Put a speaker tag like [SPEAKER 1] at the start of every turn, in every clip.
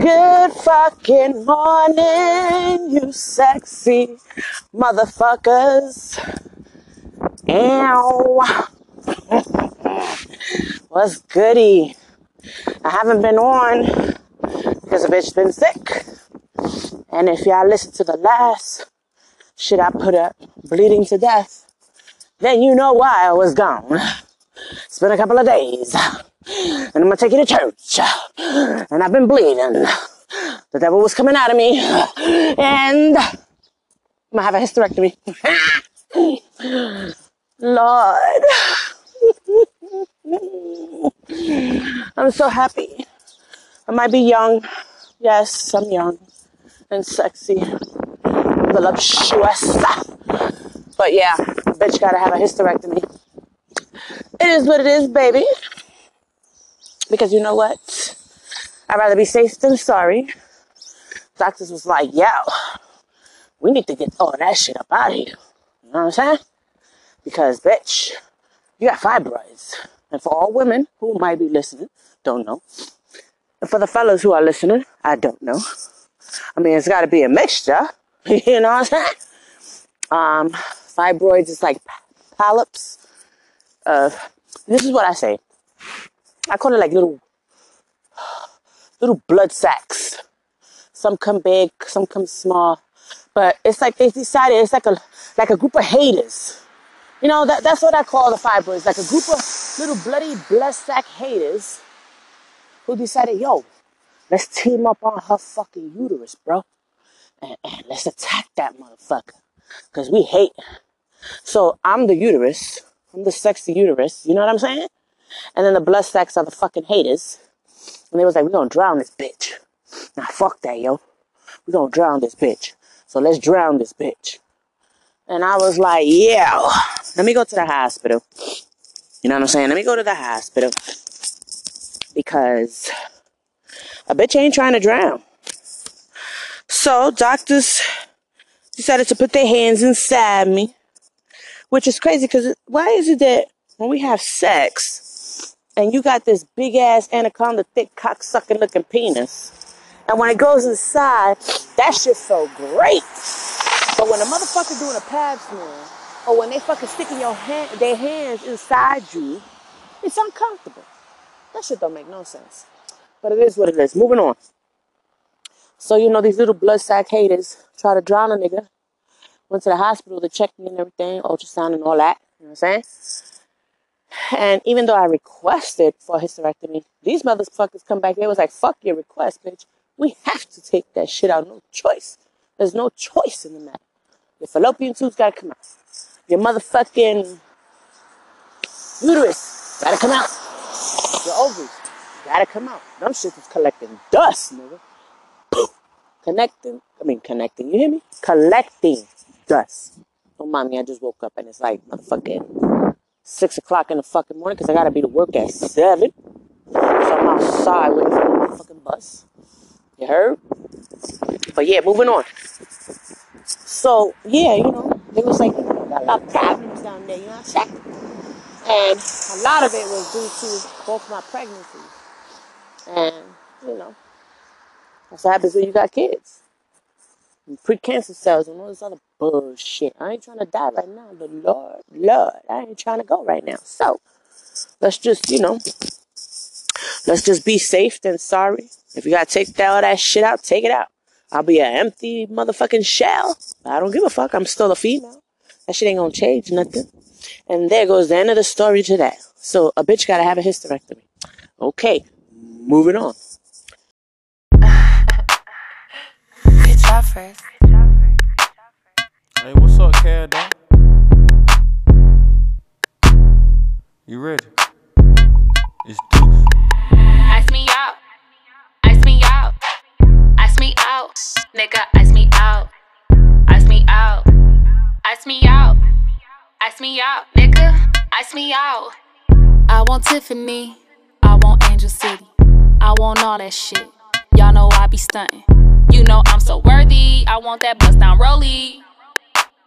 [SPEAKER 1] Good fucking morning, you sexy motherfuckers. Ow. What's goody? I haven't been on because a bitch been sick. And if y'all listen to the last shit I put up, bleeding to death, then you know why I was gone. It's been a couple of days. And I'm gonna take you to church. And I've been bleeding. The devil was coming out of me. And I'm gonna have a hysterectomy. Lord. I'm so happy. I might be young. Yes, I'm young and sexy. Voluptuous. But yeah, bitch gotta have a hysterectomy. It is what it is, baby. Because you know what? I'd rather be safe than sorry. Doctors was like, yo, we need to get all that shit up out of here. You know what I'm saying? Because, bitch, you got fibroids. And for all women who might be listening, don't know. And for the fellas who are listening, I don't know. I mean, it's got to be a mixture. you know what I'm saying? Um, fibroids is like polyps of, this is what I say. I call it like little, little blood sacs. Some come big, some come small. But it's like they decided it's like a like a group of haters. You know, that, that's what I call the fibroids, like a group of little bloody blood sac haters who decided, yo, let's team up on her fucking uterus, bro. And, and let's attack that motherfucker. Cause we hate. So I'm the uterus. I'm the sexy uterus. You know what I'm saying? And then the blood sacs are the fucking haters. And they was like, we gonna drown this bitch. Now fuck that, yo. We gonna drown this bitch. So let's drown this bitch. And I was like, yeah, let me go to the hospital. You know what I'm saying? Let me go to the hospital. Because a bitch ain't trying to drown. So doctors decided to put their hands inside me. Which is crazy because why is it that when we have sex and you got this big ass anaconda thick cock sucking looking penis and when it goes inside, that shit felt great. But when a motherfucker doing a pap smear, or when they fucking sticking your hand, their hands inside you, it's uncomfortable. That shit don't make no sense. But it is what it is. Moving on. So, you know, these little blood sac haters try to drown a nigga. Went to the hospital to check me and everything, ultrasound and all that. You know what I'm saying? And even though I requested for a hysterectomy, these motherfuckers come back. They was like, fuck your request, bitch. We have to take that shit out. No choice. There's no choice in the matter. Your fallopian tubes gotta come out. Your motherfucking uterus gotta come out. Your ovaries gotta come out. Them shit is collecting dust, nigga. Connecting, I mean connecting, you hear me? Collecting dust. Oh, mommy, I just woke up and it's like motherfucking six o'clock in the fucking morning because I gotta be to work at seven. So I'm outside waiting for the fucking bus. You heard? But yeah, moving on. So yeah, you know, it was like got a lot of problems down there, you know what I'm saying? And a lot of it was due to both my pregnancies. And, you know, that's what happens when you got kids. And pre-cancer cells and all this other bullshit. I ain't trying to die right now, but Lord, Lord, I ain't trying to go right now. So let's just, you know, let's just be safe than sorry. If you gotta take all that shit out, take it out. I'll be an empty motherfucking shell. I don't give a fuck. I'm still a female. That shit ain't gonna change nothing. And there goes the end of the story to that. So a bitch gotta have a hysterectomy. Okay, moving on.
[SPEAKER 2] Good job, first.
[SPEAKER 3] Hey, what's up, Cat dog? You ready? It's Deuce.
[SPEAKER 2] Ice me out. Ice me out. Ice me out. Nigga, ice me out. Ice me out. Ice me out. Ice me out. Nigga, ice me out. I want Tiffany. I want Angel City. I want all that shit. Y'all know I be stunting. You know I'm so worthy. I want that bust down rollie.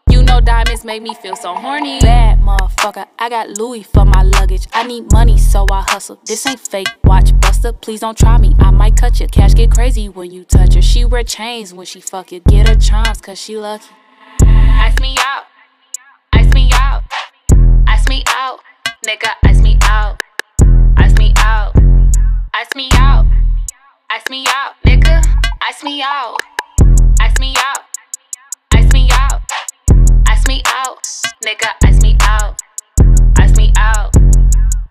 [SPEAKER 2] You know diamonds make me feel so horny. Bad motherfucker, I got Louis for my luggage. I need money, so I hustle. This ain't fake. Watch Buster, please don't try me. I might cut you. Cash get crazy when you touch her. She wear chains when she fuck you. Get her charms, cause she lucky. Ice me out. Ice me out. Ice me out. Nigga, ice me out. Ice me out. Ice me out. Ice me out. Ice me out. Ice me out. Ice me out. Ice me out. Nigga, ice me out. Ice me out.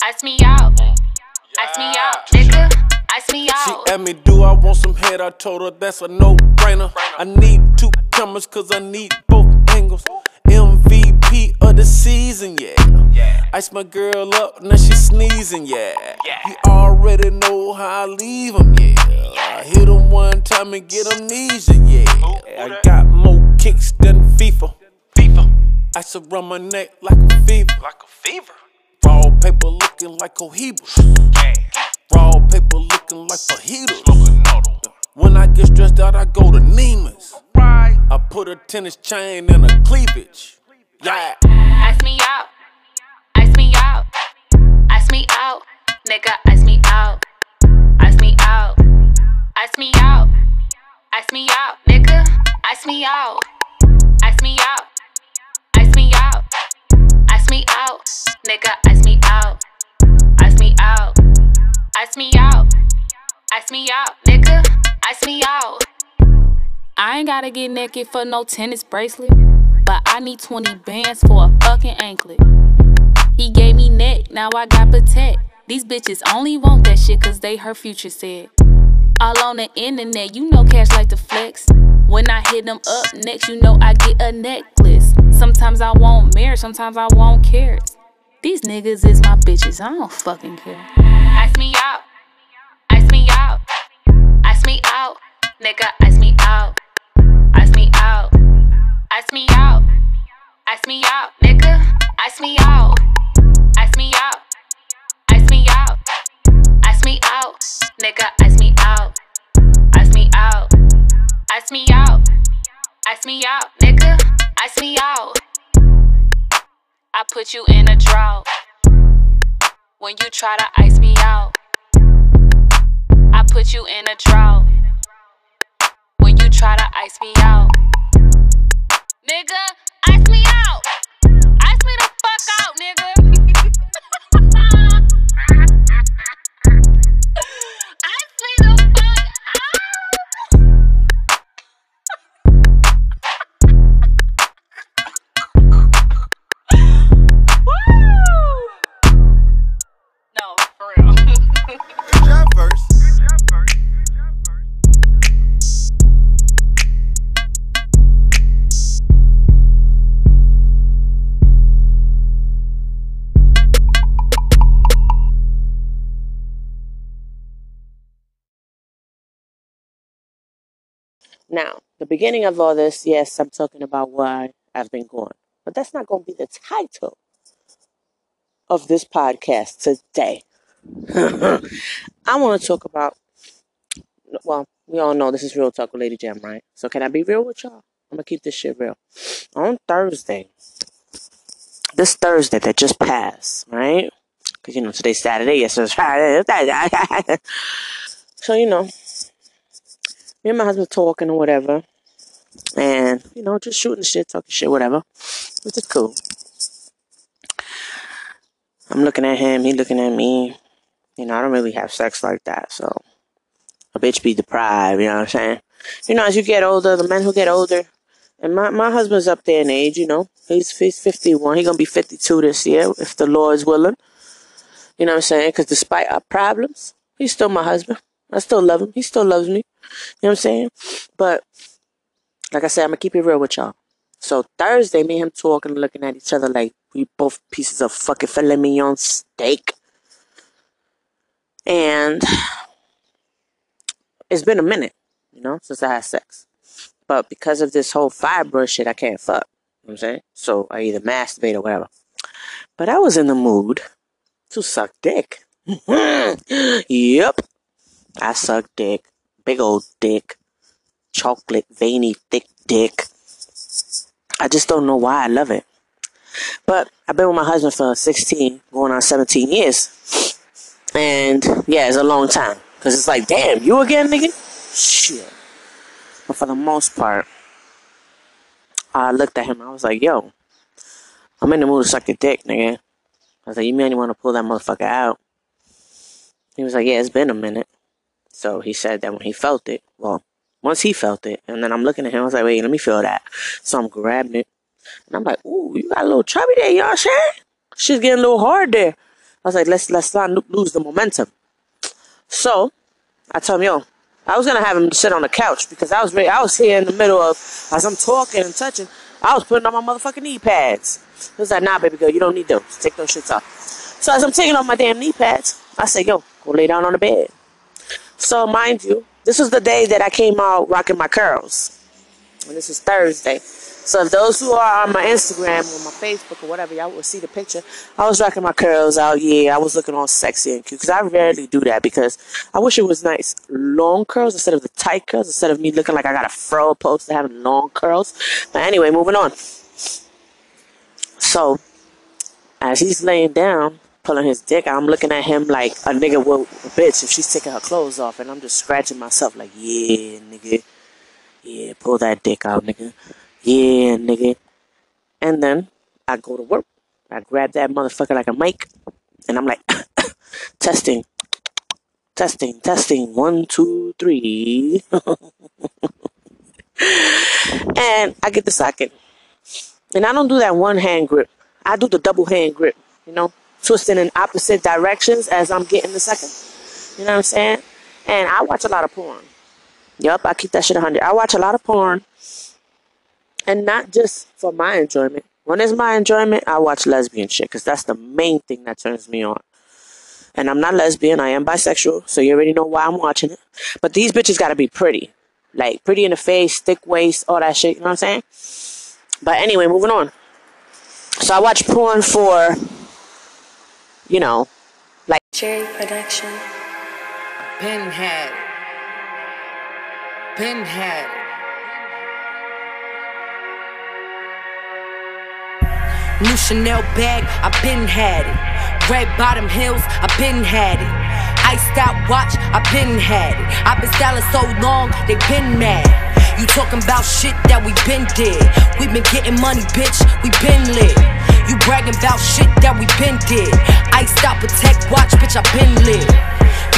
[SPEAKER 2] Ice me out. Ice me out. Nigga, ice me out.
[SPEAKER 4] She asked me, do I want some head? I told her that's a no-brainer. I need two cameras cause I need. Of the season, yeah. Ice my girl up, now she sneezing, yeah. You already know how I leave 'em, yeah. I hit 'em one time and get amnesia, yeah. I got more kicks than FIFA. FIFA. Ice around my neck like a fever. Like a fever. Raw paper looking like cohibas. Raw paper looking like fajitas. When I get stressed out, I go to Neiman's. I put a tennis chain in a cleavage. Yeah.
[SPEAKER 2] Ice me out. Ice me out. Ice me out. Nigga, ice me out. Ice me out. Ice me out. Ice me out. Nigga, ice me out. Ice me out. Ice me out. Ice me out. Nigga, ice me out. Ice me out. Ice me out. Ice me out. Nigga, ice me out. I ain't gotta get naked for no tennis bracelet. But I need 20 bands for a fucking anklet. He gave me neck, now I got protect. These bitches only want that shit cause they her future said. All on the internet, you know cash like to flex. When I hit them up next, you know I get a necklace. Sometimes I want marriage, sometimes I want carrots. These niggas is my bitches, I don't fucking care. Ice me out, ice me out, ice me out, nigga, ice me out, ice me out, ice me out, ice me out, nigga, ice me out, ice me out, ice me out, ice me out, nigga, ice me out, ice me out, ice me out, ice me out, nigga, ice me out. I put you in a drought when you try to ice me out. I put you in a drought when you try to ice me out. Nigga, ice
[SPEAKER 1] Now, the beginning of all this, yes, I'm talking about why I've been gone. But that's not going to be the title of this podcast today. I want to talk about, well, we all know this is Real Talk with Lady Jam, right? So can I be real with y'all? I'm going to keep this shit real. On Thursday, this Thursday that just passed, right? Because, you know, today's Saturday, yesterday's Friday. so, you know, me and my husband talking or whatever. And, you know, just shooting shit, talking shit, whatever. Which is cool. I'm looking at him, he looking at me. You know, I don't really have sex like that, so a bitch be deprived, you know what I'm saying? You know, as you get older, the men who get older, and my, my husband's up there in age, you know. He's he's 51. He's gonna be 52 this year, if the Lord's willing. You know what I'm saying? Because despite our problems, he's still my husband. I still love him. He still loves me. You know what I'm saying? But like I said, I'm gonna keep it real with y'all. So Thursday, me and him talking, looking at each other like we both pieces of fucking filet mignon steak. And it's been a minute, you know, since I had sex. But because of this whole fibroid shit, I can't fuck. You know what I'm saying? So I either masturbate or whatever. But I was in the mood to suck dick. yep. I suck dick. Big old dick. Chocolate, veiny, thick dick. I just don't know why I love it. But I've been with my husband for 16, going on 17 years. And yeah, it's a long time. Because it's like, damn, you again, nigga? Shit. But for the most part, I looked at him. I was like, yo, I'm in the mood to suck your dick, nigga. I was like, you mean you want to pull that motherfucker out? He was like, yeah, it's been a minute. So he said that when he felt it, well, once he felt it, and then I'm looking at him, I was like, wait, let me feel that. So I'm grabbing it, and I'm like, ooh, you got a little chubby there, I'm saying? She's getting a little hard there. I was like, let's let's not lose the momentum. So I told him, yo, I was gonna have him sit on the couch because I was ready, I was here in the middle of as I'm talking and touching, I was putting on my motherfucking knee pads. He was like, nah, baby girl, you don't need those. Take those shits off. So as I'm taking off my damn knee pads, I said, yo, go lay down on the bed. So mind you, this was the day that I came out rocking my curls. And this is Thursday. So if those who are on my Instagram or my Facebook or whatever, y'all will see the picture. I was rocking my curls out. Yeah, I was looking all sexy and cute because I rarely do that because I wish it was nice long curls instead of the tight curls instead of me looking like I got a fro post to having long curls. But anyway, moving on. So as he's laying down, pulling his dick, I'm looking at him like a nigga will a bitch if she's taking her clothes off, and I'm just scratching myself like, yeah, nigga, yeah, pull that dick out, nigga, yeah, nigga. And then I go to work. I grab that motherfucker like a mic, and I'm like, testing, testing, testing, one, two, three, and I get the socket. And I don't do that one hand grip. I do the double hand grip, you know, twisting in opposite directions as I'm getting the second. You know what I'm saying? And I watch a lot of porn. Yup, I keep that shit 100. I watch a lot of porn. And not just for my enjoyment. When it's my enjoyment, I watch lesbian shit because that's the main thing that turns me on. And I'm not lesbian, I am bisexual, so you already know why I'm watching it. But these bitches gotta be pretty. Like, pretty in the face, thick waist, all that shit, you know what I'm saying? But anyway, moving on. So I watch porn for, you know, like
[SPEAKER 5] Cherry Production.
[SPEAKER 6] Pinhead. Pinhead. New Chanel bag, I been had it. Red bottom heels, I been had it. Iced out watch, I been had it. I been styling so long, they been mad. You talking about shit that we been did. We been getting money, bitch, we been lit. You bragging about shit that we been did. Iced a tech watch, bitch, I been lit.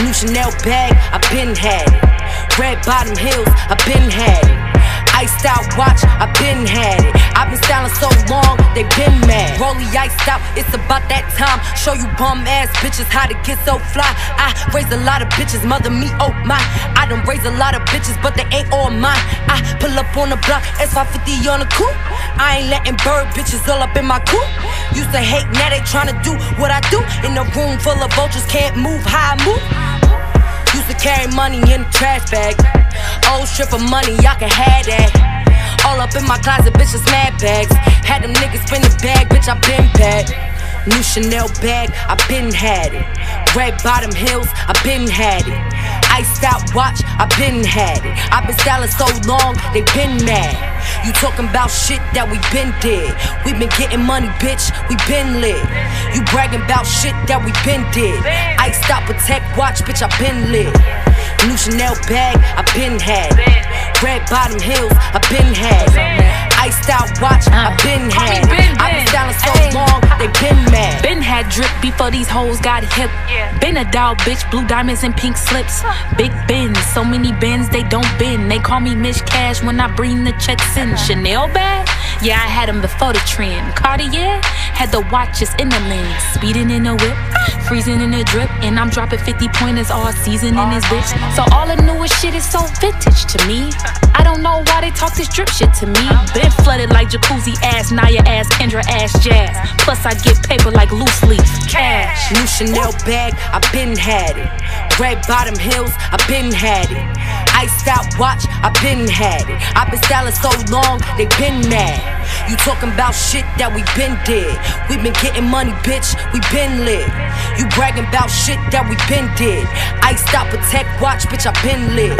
[SPEAKER 6] New Chanel bag, I been had it. Red bottom heels, I been had it. Iced out watch, I been had it. I've been styling so long, they been mad. Rolly iced out, it's about that time. Show you bum ass bitches how to get so fly. I raise a lot of bitches, mother me, oh my. I done raise a lot of bitches, but they ain't all mine. I pull up on the block, S550 on the coupe. I ain't letting bird bitches all up in my coop. Used to hate, now they tryna do what I do. In a room full of vultures, can't move how I move. Used to carry money in a trash bag. Old strip of money, y'all can have that. All up in my closet, bitch, bitches mad bags. Had them niggas spin the bag, bitch, I been bad. New Chanel bag, I been had it. Red bottom heels, I been had it. Iced out watch, I been had it. i been styling so long, they been mad. You talking about shit that we been did. We been getting money, bitch, we been lit. You bragging about shit that we been did. Iced out Patek watch, bitch, I been lit. New Chanel bag, I been had. Red bottom heels, I been had. Iced out watch, uh. I been had it. I been styling so long, they been mad.
[SPEAKER 2] Been had drip before these hoes got hip. Been a doll bitch, blue diamonds and pink slips. Big bins, so many bins they don't bend. They call me Miss Cash when I bring the checks in. Uh-huh. Chanel bag? Yeah, I had them before the trend. Cartier had the watches in the lens. Speeding in the whip, freezing in the drip. And I'm dropping 50 pointers all season in this bitch. So all the newest shit is so vintage to me. I don't know why they talk this drip shit to me. Been flooded like jacuzzi ass, Naya ass, Kendra ass, jazz. Plus I get paper like loose leaf, cash.
[SPEAKER 6] New Chanel bag, I been had it. Red bottom heels, I been had it. Iced out watch, I been had it. i been styling so long, they been mad. You talking about shit that we been did. We been getting money, bitch, we been lit. You bragging about shit that we been did. Iced out Patek watch, bitch, I been lit.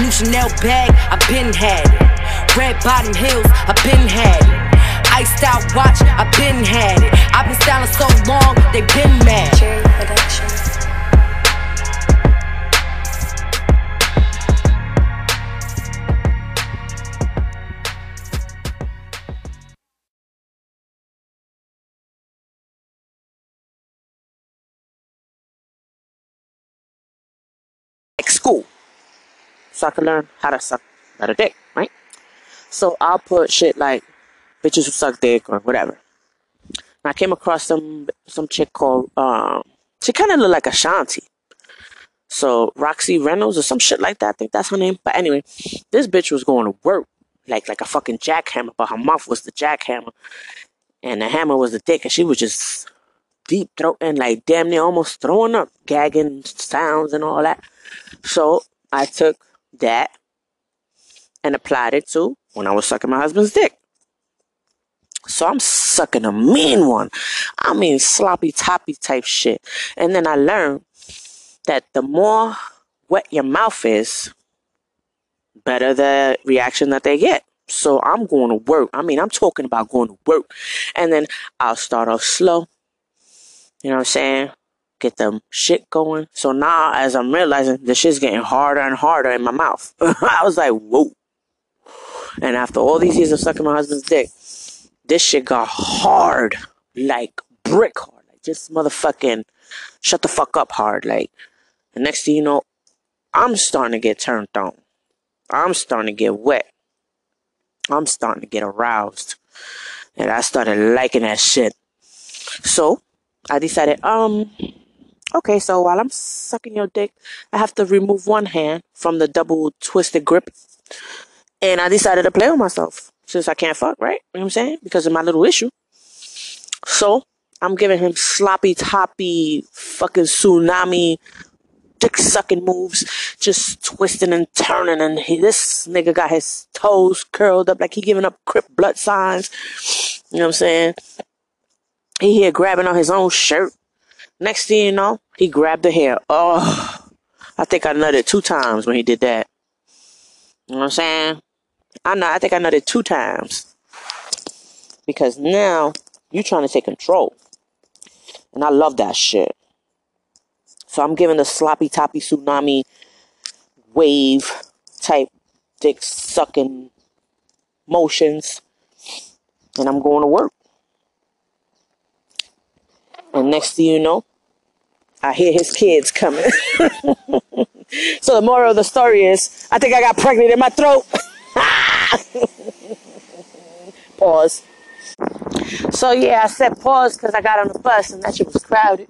[SPEAKER 6] New Chanel bag, I been had it. Red bottom heels, I been had it. Iced out watch, I been had it. I've been styling so long, they been mad.
[SPEAKER 1] So I could learn how to suck better dick, right? So I'll put shit like bitches who suck dick or whatever. And I came across some some chick called um she kinda looked like Ashanti. So Roxy Reynolds or some shit like that, I think that's her name. But anyway, this bitch was going to work like like a fucking jackhammer, but her mouth was the jackhammer and the hammer was the dick and she was just deep throating, like damn near almost throwing up, gagging sounds and all that. So I took that and applied it to when I was sucking my husband's dick. So I'm sucking a mean one. I mean sloppy toppy type shit. And then I learned that the more wet your mouth is, better the reaction that they get. So I'm going to work. I mean, I'm talking about going to work. And then I'll start off slow. You know what I'm saying? Get the shit going. So now, as I'm realizing, the shit's getting harder and harder in my mouth. I was like, whoa. And after all these years of sucking my husband's dick, this shit got hard. Like brick hard. Like just motherfucking shut the fuck up hard. Like, the next thing you know, I'm starting to get turned on. I'm starting to get wet. I'm starting to get aroused. And I started liking that shit. So, I decided, um, okay, so while I'm sucking your dick, I have to remove one hand from the double twisted grip. And I decided to play with myself since I can't fuck, right? You know what I'm saying? Because of my little issue. So, I'm giving him sloppy, toppy, fucking tsunami, dick sucking moves, just twisting and turning. And he, this nigga got his toes curled up like he giving up crip blood signs. You know what I'm saying? He here grabbing on his own shirt. Next thing you know, he grabbed the hair. Oh, I think I nutted two times when he did that. You know what I'm saying? I know. I think I nutted two times because now you're trying to take control, and I love that shit. So I'm giving the sloppy toppy tsunami wave type dick sucking motions, and I'm going to work. And next thing you know, I hear his kids coming. so the moral of the story is, I think I got pregnant in my throat. pause. So yeah, I said pause because I got on the bus and that shit was crowded.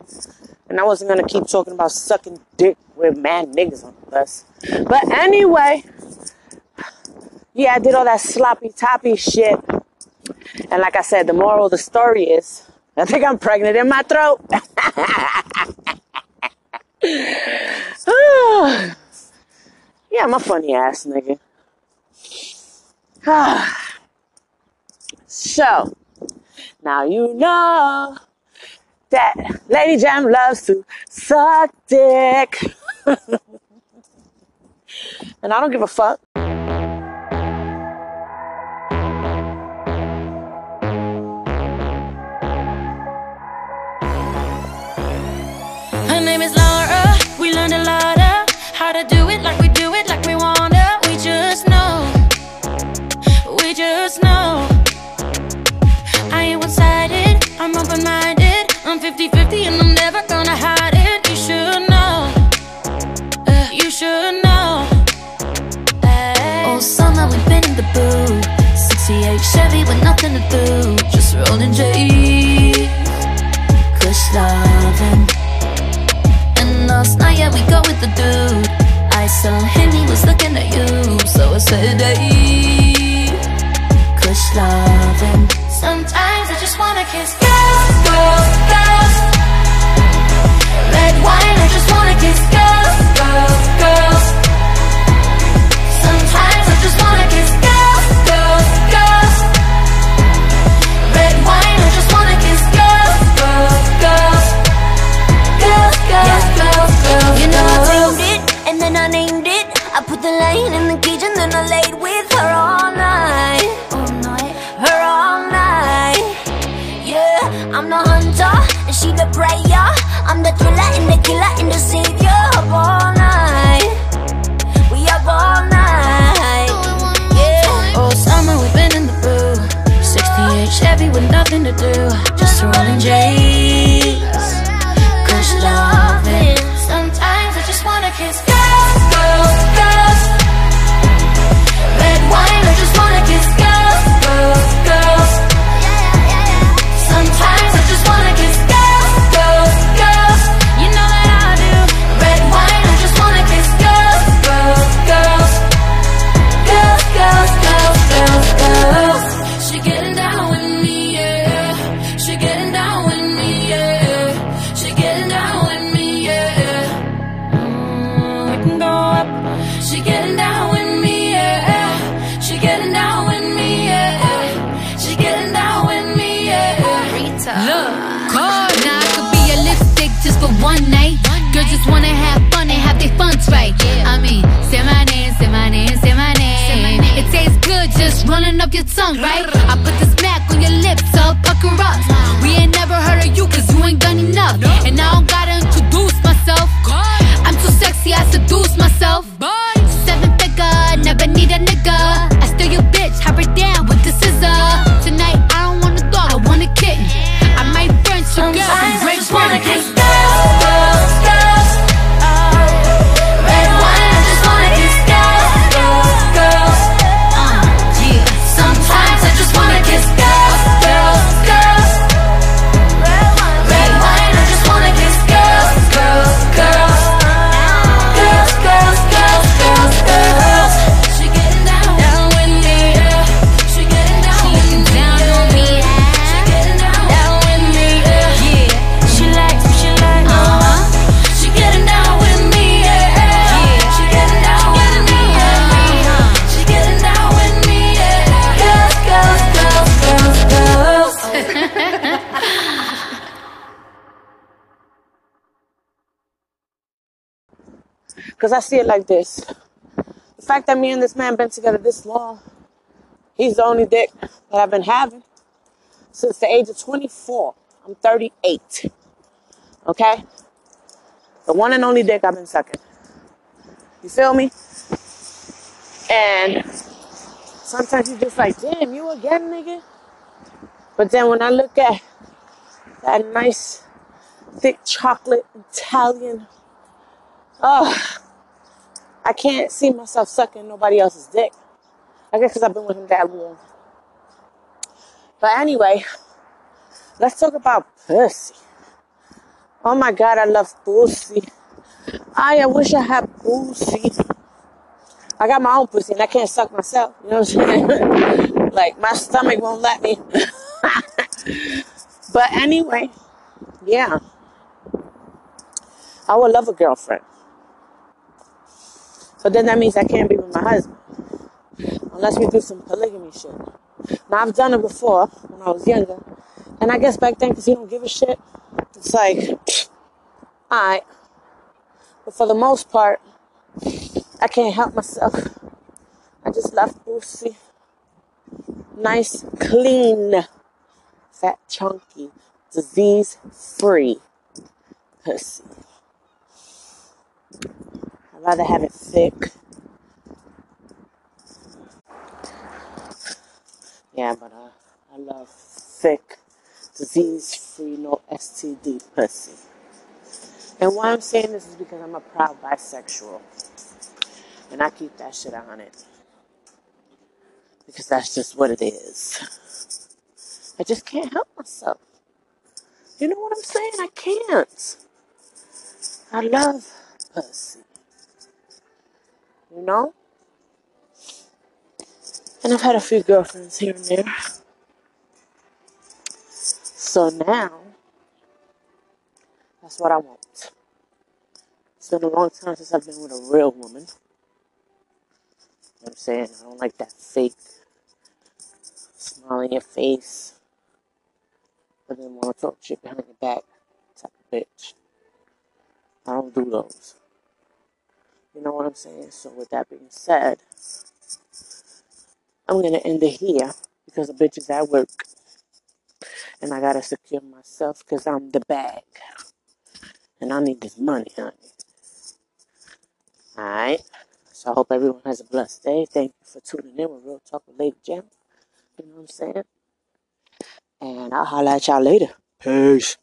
[SPEAKER 1] And I wasn't gonna keep talking about sucking dick with mad niggas on the bus. But anyway, yeah, I did all that sloppy toppy shit. And like I said, the moral of the story is I think I'm pregnant in my throat. yeah, I'm a funny ass nigga. so, now you know that Lady Jam loves to suck dick. and I don't give a fuck.
[SPEAKER 2] I'm open minded. I'm 50 50 and I'm never gonna hide it. You should know. Uh, you should know.
[SPEAKER 7] All summer we've been in the booth 68 Chevy with nothing to do
[SPEAKER 1] Because I see it like this. The fact that me and this man been together this long, he's the only dick that I've been having since the age of 24. I'm 38. Okay? The one and only dick I've been sucking. You feel me? And sometimes you just like, damn, you again, nigga? But then when I look at that nice, thick chocolate Italian Oh, I can't see myself sucking nobody else's dick. I guess because I've been with him that long. But anyway, let's talk about pussy. Oh my God, I love pussy. I, I wish I had pussy. I got my own pussy and I can't suck myself. You know what I'm saying? like, my stomach won't let me. but anyway, yeah. I would love a girlfriend. But then that means I can't be with my husband. Unless we do some polygamy shit. Now, I've done it before when I was younger. And I guess back then, because you don't give a shit, it's like, alright. But for the most part, I can't help myself. I just love pussy. Nice, clean, fat, chunky, disease free pussy. Rather have it thick. Yeah, but uh, I love thick, disease free, no STD pussy. And why I'm saying this is because I'm a proud bisexual. And I keep that shit on it. Because that's just what it is. I just can't help myself. You know what I'm saying? I can't. I love pussy. You know? And I've had a few girlfriends here and there. So now, that's what I want. It's been a long time since I've been with a real woman. You know what I'm saying? I don't like that fake smile in your face. But then want to talk shit behind your back type of bitch. I don't do those. You know what I'm saying? So with that being said, I'm gonna end it here because the bitch is at work. And I gotta secure myself because I'm the bag. And I need this money, honey. Alright. So I hope everyone has a blessed day. Thank you for tuning in with Real Talk with Lady Jam. You know what I'm saying? And I'll holler at y'all later. Peace.